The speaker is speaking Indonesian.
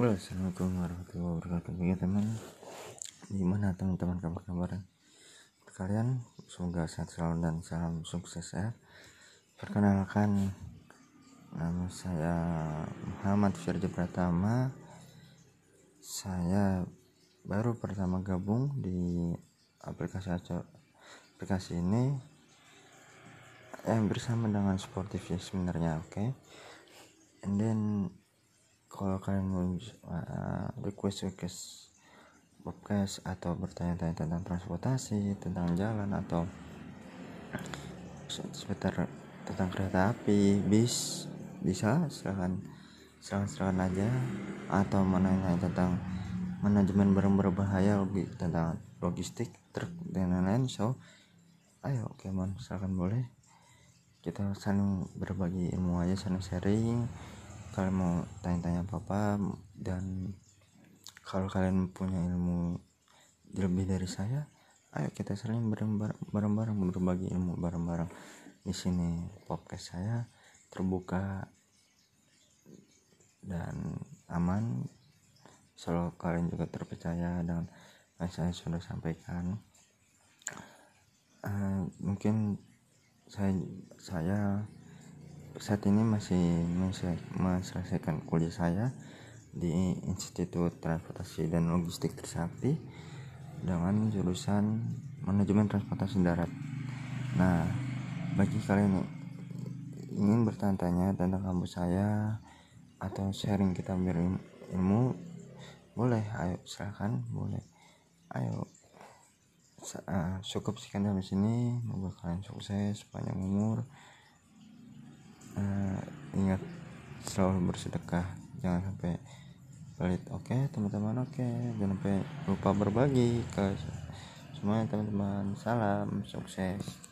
Assalamualaikum warahmatullahi wabarakatuh. Ya teman. Gimana teman-teman kabar-kabar Kalian semoga sehat selalu dan salam sukses ya. Perkenalkan Nama saya Muhammad Firja Pratama. Saya baru pertama gabung di aplikasi aplikasi ini yang bersama dengan sportif ya sebenarnya oke? Okay? and then kalau kalian mau uh, request request podcast atau bertanya-tanya tentang transportasi tentang jalan atau seputar tentang kereta api bis bisa silahkan silahkan silahkan aja. Atau menanya tentang manajemen barang berbahaya lebih tentang logistik truk dan lain-lain so ayo oke okay, man silahkan boleh. Kita saling berbagi ilmu aja saling sharing kalian mau tanya-tanya apa-apa dan kalau kalian punya ilmu lebih dari saya ayo kita saling bareng-bareng berbagi ilmu bareng-bareng. Di sini podcast saya terbuka dan aman. Selalu kalian juga terpercaya dengan yang saya sudah sampaikan. Uh, mungkin saya saya saat ini masih menyelesaikan kuliah saya di Institut Transportasi dan Logistik Trisakti dengan jurusan Manajemen Transportasi Darat. Nah, bagi kalian yang ingin bertanya-tanya tentang kampus saya atau sharing kita berilmu, boleh, ayo silahkan, boleh, ayo uh, cukup sekian dari sini, semoga kalian sukses panjang umur uh, ingat selalu bersedekah jangan sampai pelit. Oke okay, teman-teman oke. Okay. jangan sampai lupa berbagi ke semuanya teman-teman. Salam sukses